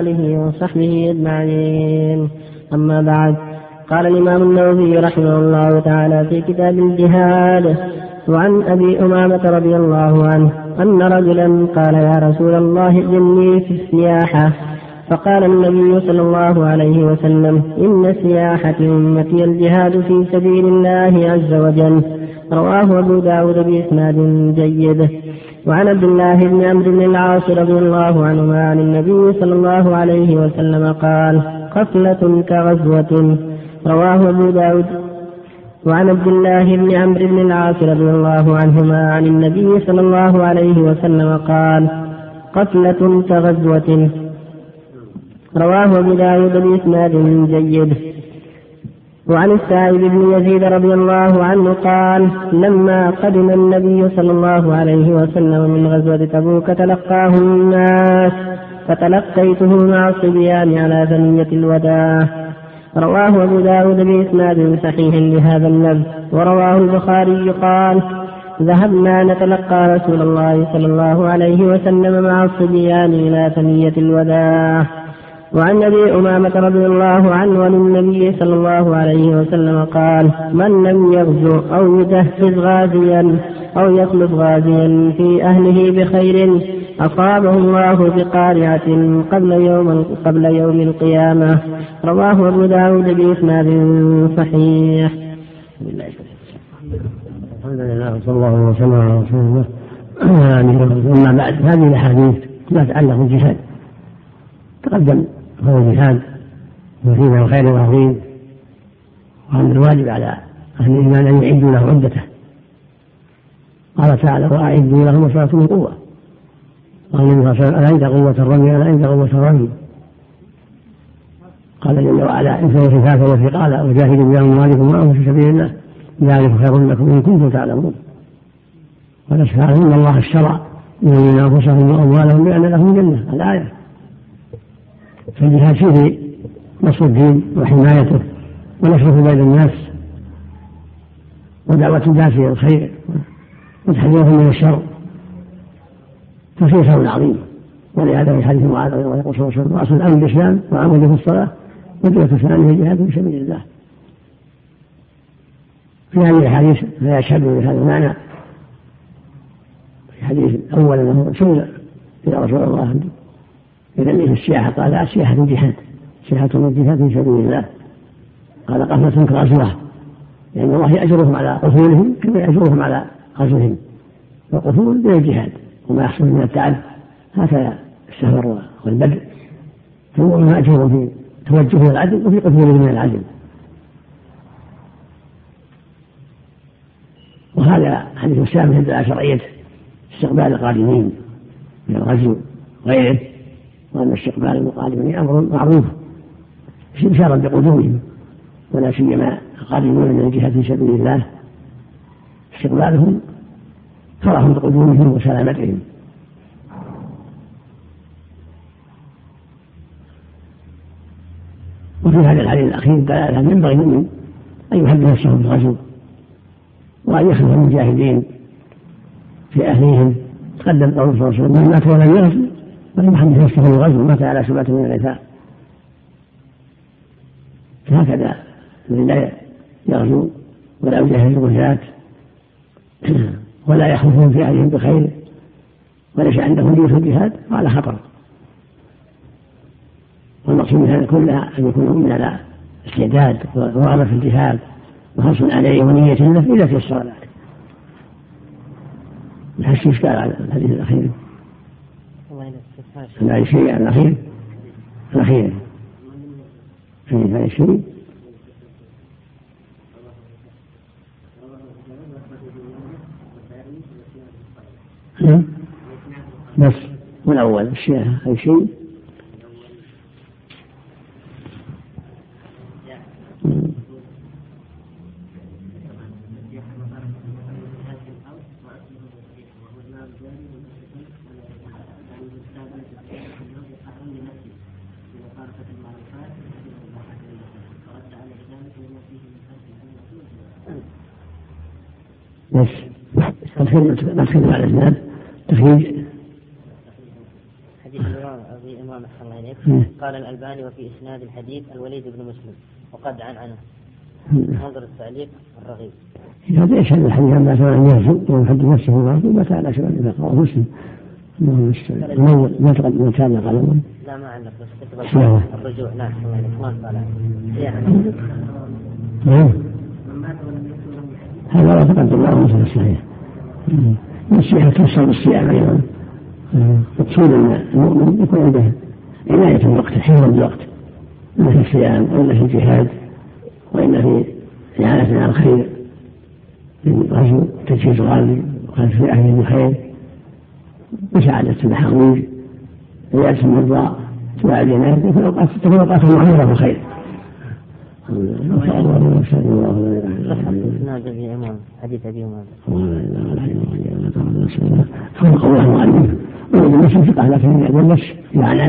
آله وصحبه أجمعين. أما بعد قال الإمام النووي رحمه الله تعالى في كتاب الجهاد وعن أبي أمامة رضي الله عنه أن رجلا قال يا رسول الله جني في السياحة. فقال النبي صلى الله عليه وسلم إن سياحة أمتي الجهاد في سبيل الله عز وجل. رواه أبو داود بإسناد جيد. وعن عبد الله بن عمرو بن العاص رضي الله عنهما عن النبي صلى الله عليه وسلم قال قفلة كغزوة. رواه أبو داود. وعن عبد الله بن عمرو بن العاص رضي الله عنهما عن النبي صلى الله عليه وسلم قال قتلة كغزوة. رواه أبو داود بإسناد جيد. وعن السائب بن يزيد رضي الله عنه قال لما قدم النبي صلى الله عليه وسلم من غزوة تبوك تلقاه الناس فتلقيته مع الصبيان على ثنية الوداع. رواه أبو داود بإسناد صحيح لهذا اللفظ ورواه البخاري قال ذهبنا نتلقى رسول الله صلى الله عليه وسلم مع الصبيان إلى ثنية الوداع. وعن أبي أمامة رضي الله عنه عن النبي صلى الله عليه وسلم قال من لم يغزو أو يجهز غازيا أو يخلف غازيا في أهله بخير أصابه الله بقارعة قبل يوم قبل يوم القيامة. رواه أبو داود بإسناد صحيح. الحمد لله صلى الله وسلم على رسول الله. [clears throat] أما بعد هذه الأحاديث لا تتعلق بالجهاد تقدم. وهو الجهاد وفيه الخير العظيم وأن الواجب على أهل الإيمان أن يعدوا له عدته. قال تعالى وأعدوا لهم من قوة قال النبي صلى الله عليه وسلم ألا عند قوة الرمي؟ ألا عند قوة الرمي؟ قال جل وعلا كانوا خفافا وثقالا وجاهدوا بأموالكم وأنفسكم في سبيل الله ذلك خير لكم إن كنتم تعلمون. ونشهد أن الله اشترى من أنفسهم وأموالهم بأن لهم جنة الآية فالجهاد فيه نصر الدين وحمايته ونشره بين الناس ودعوة الناس إلى الخير وتحذيرهم من الشر. ففيه خير عظيم ولهذا في حديث معاذ رضي الله عنه يقول وأصل الأمر بالإسلام وعمل في الصلاة ودعوة ثانية الجهاد في سبيل الله. في هذه الأحاديث لا يشهد بهذا المعنى. في الحديث الأول أنه سئل إلى رسول الله في السياحة قال لا سياحة الجهاد سياحة الجهاد في سبيل الله. قال قفلة كغزوة لأن الله يأجرهم على قتولهم كما يأجرهم على غزوهم والقتول من الجهاد. وما يحصل من التعب. هكذا السفر والبدء. فهو مأجور في توجه العدل وفي قتله من العدل. وهذا حديث السابق يدل على شرعية استقبال القادمين من الغزو وغيره. وأن استقبال المقادمين أمر معروف استبشارا بقدومهم ولا سيما القادمون من الجهة في سبيل الله. استقبالهم فرح بقدومهم وسلامتهم. وفي هذا الحديث الأخير دلالة ينبغي المؤمن أن يحب نفسه بالغزو وأن يخلف المجاهدين في أهليهم. تقدم قول صلى الله عليه وسلم من مات ولم يغزو ولم يحب نفسه بالغزو مات على سبعة من العفاء فهكذا من لا يغزو ولا يجاهد الغزاة [clears throat] ولا يخوفون في أهلهم بخير وليس عندهم نية الجهاد فهذا خطر والمقصود من هذا كله أن يكون المؤمن على استعداد ورغبة في الجهاد وحرص عليه ونية له إذا تيسر ذلك. نحس إشكال على الحديث الأخير. الله الشيء الأخير. الأخير. في هذا الشيء بس. والأول الشيء أي شيء بس ندخل ندخل على الاسناد تخريج حديث ابي امام الله اليك قال الألباني وفي إسناد الحديث الوليد بن مسلم وقد عن عنه. انظر التعليق الرغيب. هذا يشهد الحديث عما سمع ان يهزم ويحد نفسه متى على شباب اذا قرأ مسلم. انه ما تقدم كان قال لا ما علق بس كتب الرجوع. نعم الله ما قال نعم هذا لا تقدم له مثل الصحيح النصيحة توصل بالصيام أيضا. مقصود أن المؤمن يكون عنده عناية بالوقت حفظا بالوقت. إما في الصيام وإما في الجهاد وإما في الإعانة على الخير غزو تجهيز الغالي وخلف في أهله بالخير مساعدة المحاويج عيادة المرضى اتباع الجنائز تكون أوقات أوقات معمورة بالخير اسناد ابي امام حديث أبي امام فوق الله مسلم فقه لكن يدلس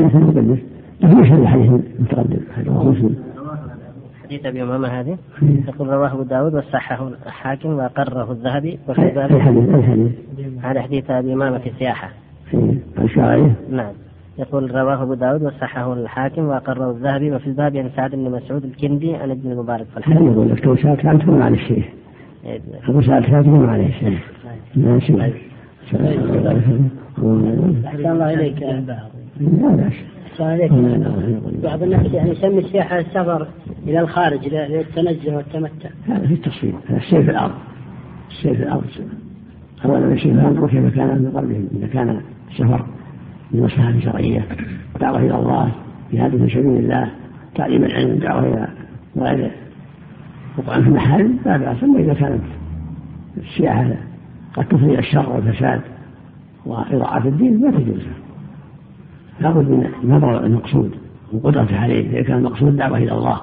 فليدلس لكن يشهد الحديث المتقدم. مسلم. حديث أبي إمامة هذه. يقول رواه أبو داود وصححه الحاكم واقره الذهبي. وفي ذلك هذا حديث أبي إمامة في السياحه في نعم. يقول رواه أبو داود وصححه الحاكم وأقره الذهبي وفي الباب عن سعد بن مسعود الكندي عن ابن المبارك في الحديث. يقول لك تو ساعات كانت تكون على الشيخ. أبو سعد كانت تكون على الشيخ. ماشي. أحسن الله إليك عليك بعض الناس يعني يسمي السياحة السفر إلى الخارج للتنزه والتمتع هذا في التفصيل هذا السير في الأرض السير في الأرض أولا الشيء فانظروا كيف كان من قبلهم إذا كان السفر بمصلحة شرعية دعوة إلى الله جهاد في سبيل الله تعليم العلم دعوة إلى غير وقوع في المحارم لا بأس أما إذا كانت السياحة قد تفضي الشر والفساد وإضاعة الدين ما تجوز. لابد من نظر المقصود وقدرته عليه. إذا كان المقصود دعوة إلى الله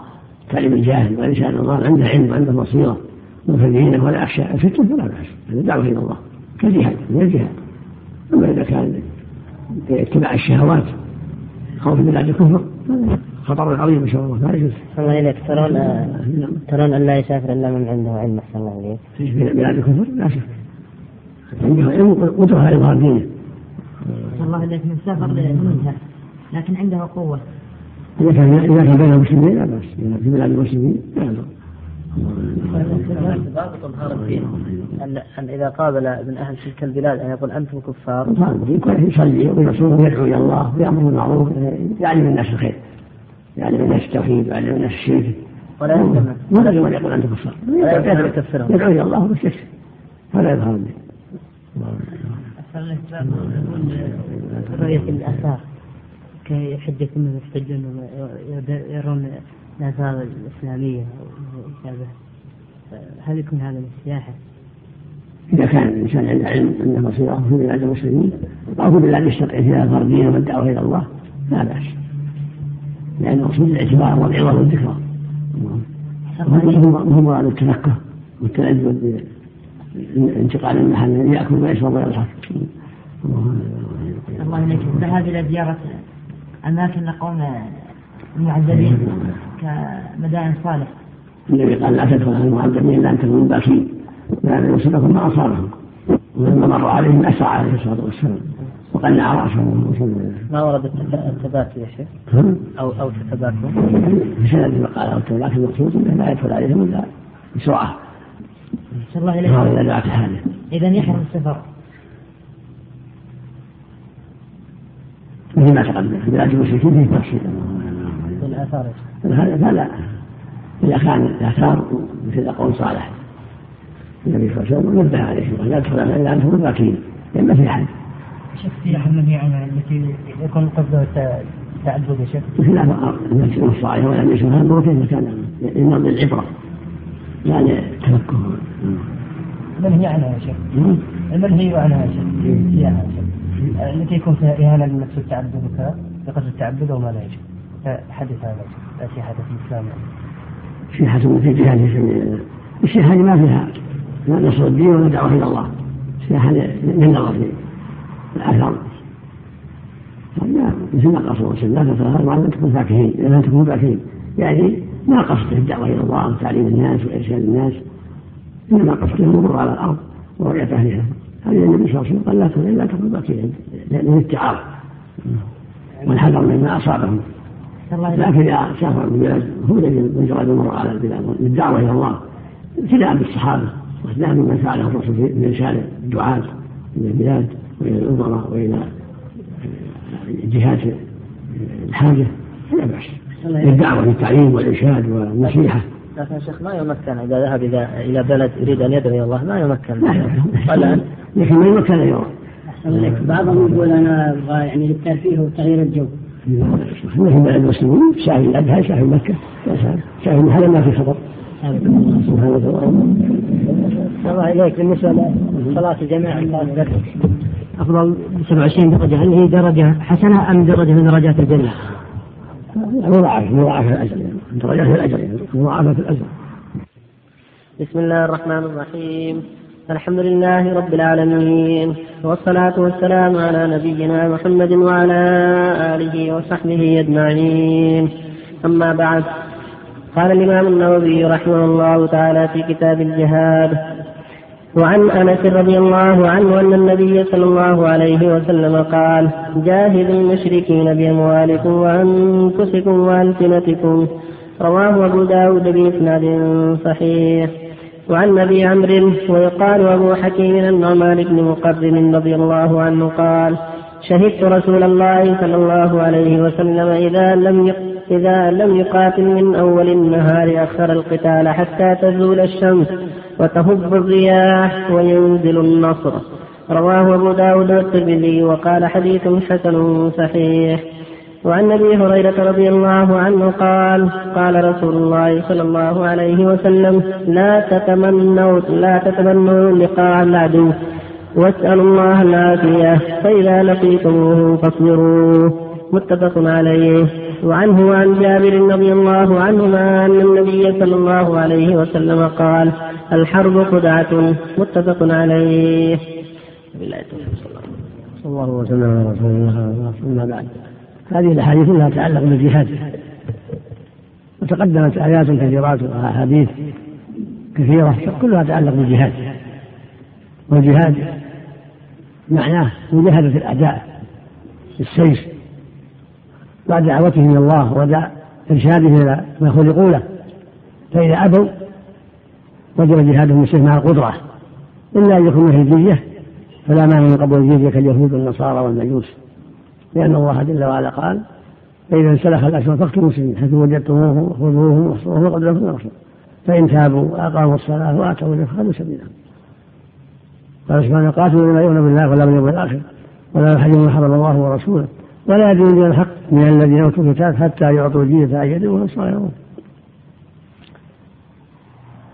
تعليم الجاهل والإنسان الله عنده علم وعنده بصيرة دينه ولا يخشى الفتن فلا بأس هذا دعوة إلى الله. كجهاد من الجهاد. أما إذا كان اتباع الشهوات خوف من بلاد الكفر خطر عظيم إن شاء الله لا يجوز. الله إليك ترون ترون أن لا يسافر إلا من عنده علم أحسن الله إليك. في بلاد الكفر لا شك. عنده علم قدره على إظهار دينه. الله إليك من سافر لكن عنده قوة. إذا كان إذا كان بين المسلمين لا بأس في بلاد المسلمين لا يضر. ضابط الدين أن إذا قابل من أهل تلك البلاد أن يقول أنتم كفار. يصلي ويصوم ويدعو إلى الله ويامر بالمعروف يعلم الناس الخير يعلم الناس التوحيد ويعلم الناس الشرك. ولا يلزم ولا يلزم أن يقول أنتم كفار. يدعو إلى الله ويستكثر هذا يظهر الدين. رؤية الآثار كحجة انهم يحتجون يرون الآثار الإسلامية وشابه هل يكون هذا من السياحة؟ إذا كان الإنسان عنده علم أن مصيره في بلاد المسلمين أو في بلاد الشرع فيها فردية والدعوة إلى الله لا بأس. لأن المقصود الاعتبار والعظة والذكرى. وهو مراد التفكه والتلذذ انتقال المحل يأكل ويشرب ويضحك. الله إليك. الذهاب إلى زيارة أماكن نقوم المعذبين كمدائن صالح النبي قال لا تدخل على المعذبين إلا أن تكونوا باكين لأن يصيبكم ما أصابهم ولما مر عليهم أسرع عليه الصلاة والسلام وقلع رأسه ما ورد التبات يا شيخ؟ أو أو تتباتوا؟ في سند قال أو التبات المقصود أنه لا يدخل عليهم إلا بسرعة. الله إليك. إذا دعت حاله. إذا يحرم السفر. مثل ما تقدم بلاد المشركين فيه تفصيل. الآثار لا لا إذا كان الآثار مثل قول صالح النبي صلى الله عليه وسلم نبه عليه لا تدخل إلا أنتم باكين لأن في حد. شيخ السياحة المنهي عنها التي يكون قصده التعبد يا شيخ. لا الناس الصالح ولم يشوفها كيف كان للنظر العبرة لا للتفكه. المنهي عنها يا شيخ. المنهي عنها يا شيخ السياحة يا شيخ. التي يكون فيها إهانة للنفس التعبد وكذا بقصد التعبد وما لا يجب. حدث هذا لا في الإسلام. سياحة في سبيل الله. السياحة ما فيها نصر الدين ولا دعوة إلى الله. سياحة للنظر في الأثر مثل ما قال صلى الله عليه وسلم لا تكون فاكهين. لا تكونوا فاكهين يعني ما قصده الدعوة إلى الله وتعليم الناس وإرشاد الناس. إنما قصده المرور على الأرض ورؤية أهلها. هذه النبي صلى الله عليه وسلم قال لا تكون لا تكون باكين والحذر مما أصابهم. لكن إذا سافر من بلاد هو الذي مجرد المرور على البلاد للدعوة إلى الله. ابتداء بالصحابة واخلاف من فعله الرسول في إرشاد الدعاة من البلاد وإلى الأمراء وإلى جهات الحاجة فلا بأس. للدعوة للتعليم والإرشاد والنصيحة. لكن شيخ ما يمكن إذا ذهب إلى إلى بلد يريد أن يدعو إلى الله؟ ما يمكن. لكن ما يمكن أن يروح بعضهم يقول أنا أبغى يعني للترفيه وتغيير الجو. بلد المسلمين شاهد الأدهى شاهد مكة شاهد هذا ما في خطر الله إليك بالنسبة لصلاة الجماعة أفضل ب 27 درجة هل هي درجة حسنة أم درجة من درجات الجنة؟ مضاعفة مضاعفة الأجر درجات الأجر مضاعفة الأجر. بسم الله الرحمن الرحيم. الحمد لله رب العالمين والصلاة والسلام على نبينا محمد وعلى آله وصحبه أجمعين. أما بعد قال الإمام النووي رحمه الله تعالى في كتاب الجهاد وعن أنس رضي الله عنه أن النبي صلى الله عليه وسلم قال جاهدوا المشركين بأموالكم وأنفسكم وألسنتكم. رواه أبو داود بإسناد صحيح. وعن أبي عمرو ويقال أبو حكيم النعمان بن مقرن رضي الله عنه قال شهدت رسول الله صلى الله عليه وسلم إذا لم إذا لم يقاتل من أول النهار أخر القتال حتى تزول الشمس وتهب الرياح وينزل النصر. رواه أبو داود والترمذي وقال حديث حسن صحيح. وعن أبي هريرة رضي الله عنه قال قال رسول الله صلى الله عليه وسلم لا تتمنوا لا تتمنوا لقاء العدو. واسألوا الله العافية فإذا لقيتموه فاصبروا. متفق عليه. وعنه وعن جابر رضي الله عنهما أن النبي صلى الله عليه وسلم قال الحرب خدعة متفق عليه. صلى الله وسلم على رسول الله. أما بعد. هذه الأحاديث كلها تتعلق بالجهاد. وتقدمت آيات كثيرات وأحاديث كثيرة كلها تتعلق بالجهاد. والجهاد معناه مجاهدة الأعداء بالسيف بعد دعوتهم إلى الله وبعد ارشادهم إلى ما خلقوا له. فإذا أبوا وجب جهادهم بالسيف مع القدرة. إلا أن يكون مثل الجزية فلا مانع من قبول الجزية كاليهود والنصارى والمجوس. لأن الله جل وعلا قال فاذا انسلخ الاشهر فاقتلوا المسلمين حيث وجدتموهم وخذوهم واحصروهم وقد لكم الرسول فإن تابوا وأقاموا الصلاة وآتوا الزكاة فخذوا سبيلهم قال سبحانه قاتلوا لما يؤمن بالله ولا باليوم الآخر ولا يحرمون حرم الله ورسوله ولا يدين الحق من الذين أوتوا الكتاب حتى يعطوا الجزية عن يد وهم صاغرون.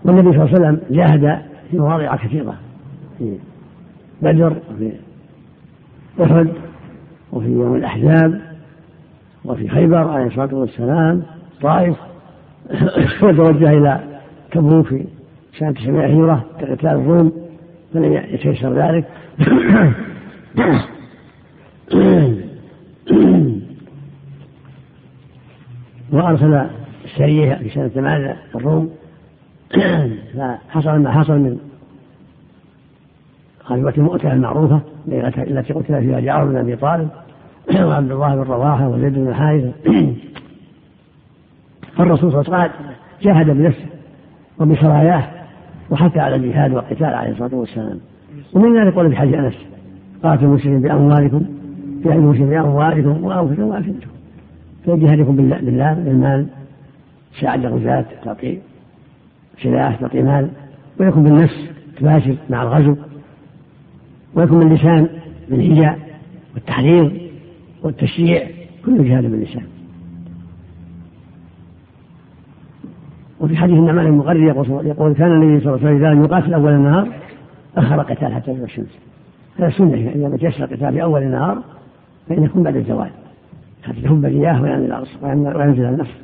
والنبي صلى الله عليه وسلم جاهد في مواضع كثيرة في بدر وفي أحد وفي يوم الأحزاب وفي خيبر عليه الصلاة والسلام طائف. [coughs] وتوجه إلى تبوك في سنة 900 هجرة كقتال الروم فلم يتيسر ذلك. [coughs] وأرسل السرية في سنة ثمانية الروم. [coughs] فحصل ما حصل من غزوة مؤتة المعروفة. التي قتل فيها جعفر بن أبي طالب [clears throat] وعبد الله بن رواحة وزيد بن حارثة. [clears throat] فالرسول صلى الله عليه وسلم جاهد بنفسه وبسراياه وحتى على الجهاد والقتال عليه الصلاة والسلام. ومن ذلك قول في حديث أنس قاتلوا المسلمين بأموالكم في المسلمين بأموالكم وأنفسكم وألسنتكم في جهادكم بالله بالمال ساعد الغزاة تعطي سلاح تعطي مال ويكون بالنفس تباشر مع الغزو. ويكون باللسان بالهجاء والتحريض والتشجيع كل جهاد باللسان. وفي حديث النعمان المغري يقول كان النبي صلى الله عليه وسلم إذا يقاتل أول النهار أخر قتال حتى تزول الشمس. هذا سنة إذا تيسر القتال في أول النهار فإن يكون بعد الزوال. حتى تهب الرياح وينزل وينزل النصر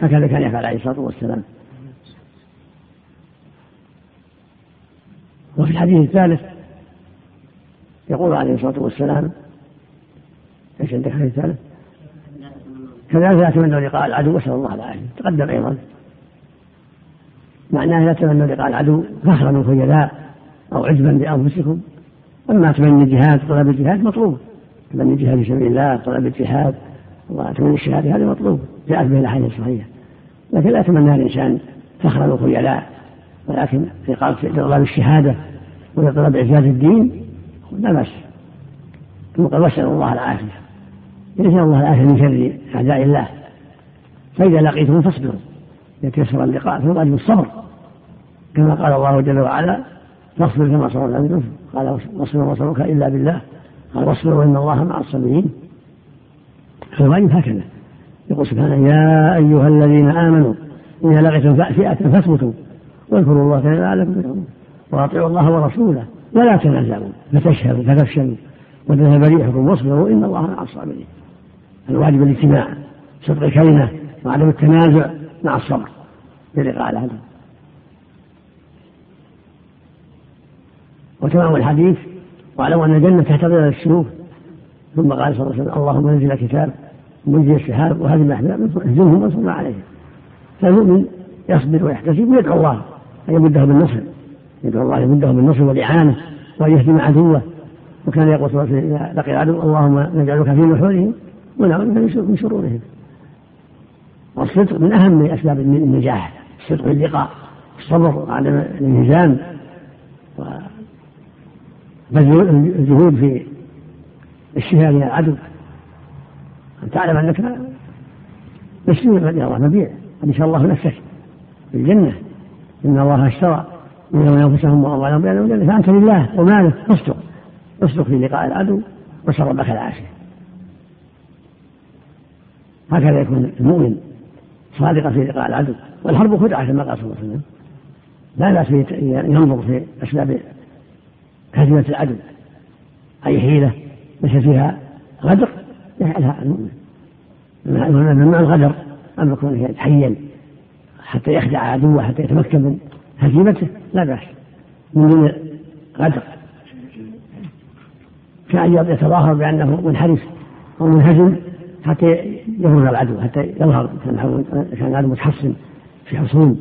هكذا كان يفعل عليه الصلاة والسلام. وفي الحديث الثالث يقول عليه الصلاة والسلام إيش عندك الحديث الثالث؟ كذلك لا تمنوا لقاء العدو واسال الله العافية. تقدم أيضا. معناه لا تمنوا لقاء العدو فخرا وخيلاء أو عجبا بانفسكم أما تمني الجهاد طلب الجهاد مطلوب. تمني الجهاد في سبيل الله طلب الجهاد وتمني الشهادة هذا مطلوب. جاءت به الأحاديث الصحيحة. لكن لا يتمنى الإنسان فخرا وخيلاء ولكن في طلب الشهادة ولطلب اعزاز الدين لا بأس. ثم قال وأسأل الله العافية. يسال الله العافية من شر أعداء الله. فإذا لقيتهم فاصبروا. يتيسر اللقاء ثم واجب الصبر. كما قال الله جل وعلا فاصبر كما صبر النبي قال واصبر وصبرك إلا بالله قال واصبروا ان الله مع الصابرين فالواجب هكذا. يقول سبحانه يا أيها الذين آمنوا إذا لقيتم فئه فاثبتوا. واذكروا الله تعالى لعلكم تفلحون واطيعوا الله ورسوله. ولا تنازعوا فتشهدوا فتفشلوا وتذهب ريحكم واصبروا إن الله مع الصابرين. الواجب الاجتماع صدق الكلمة وعدم التنازع مع الصبر بلقاء العدو وتمام الحديث واعلموا أن الجنة تحت ظلال السيوف ثم قال صلى الله عليه وسلم اللهم انزل الكتاب منزل السحاب وهذه الاحزاب اهزمهم وانصرنا عليهم. فالمؤمن يصبر ويحتسب ويدعو الله أن يمده بالنصر. يدعو الله أن يمده بالنصر والإعانة وأن يهزم عدوه. وكان يقول صلى الله عليه وسلم إذا لقي العدو اللهم نجعلك في نحورهم ونعوذ بك من شرورهم. والصدق من أهم أسباب النجاح الصدق في اللقاء الصبر وعدم الانهزام الجهود في الشفاء من العدو. أن تعلم أنك مسلم من الله مبيع. قد شاء الله نفسك في الجنة. إن الله اشترى منهم أنفسهم وأموالهم بأنهم الجنة فأنت لله ومالك اصدق اصدق في لقاء العدو وشربك العافية هكذا يكون المؤمن صادقا في لقاء العدو. والحرب خدعة كما قال صلى الله عليه وسلم. لا بأس ينظر في أسباب هزيمة العدو. أي حيلة ليس فيها غدر يفعلها المؤمن. من الغدر أما كونه يتحيل حتى يخدع عدوه حتى يتمكن من هزيمته لا بأس. من دون غدر. كأن يتظاهر بأنه منحرف أو منهزم حتى يفرغ العدو حتى يظهر كان العدو متحصن في حصون.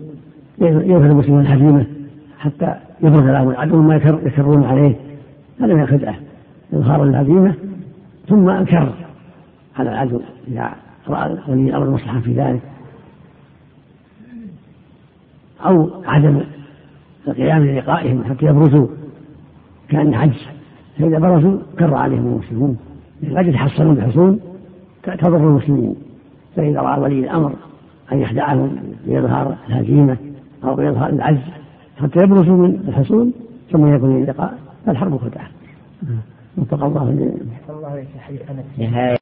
يظهر المسلمون الهزيمة حتى يبرز لهم العدو ما يكرون عليه. هذا من الخدعة إظهار الهزيمة ثم أنكر على العدو إذا رأى ولي الأمر المصلحة في ذلك. أو عدم القيام للقائهم حتى يبرزوا كأن عجز فإذا برزوا كر عليهم المسلمون. قد يتحصنون بحصون تضر المسلمين. فإذا رأى ولي الأمر أن يخدعهم بإظهار الهزيمة أو بإظهار العجز حتى يبرزوا من الحصول ثم يكون اللقاء فالحرب خدعة. وفق الله الله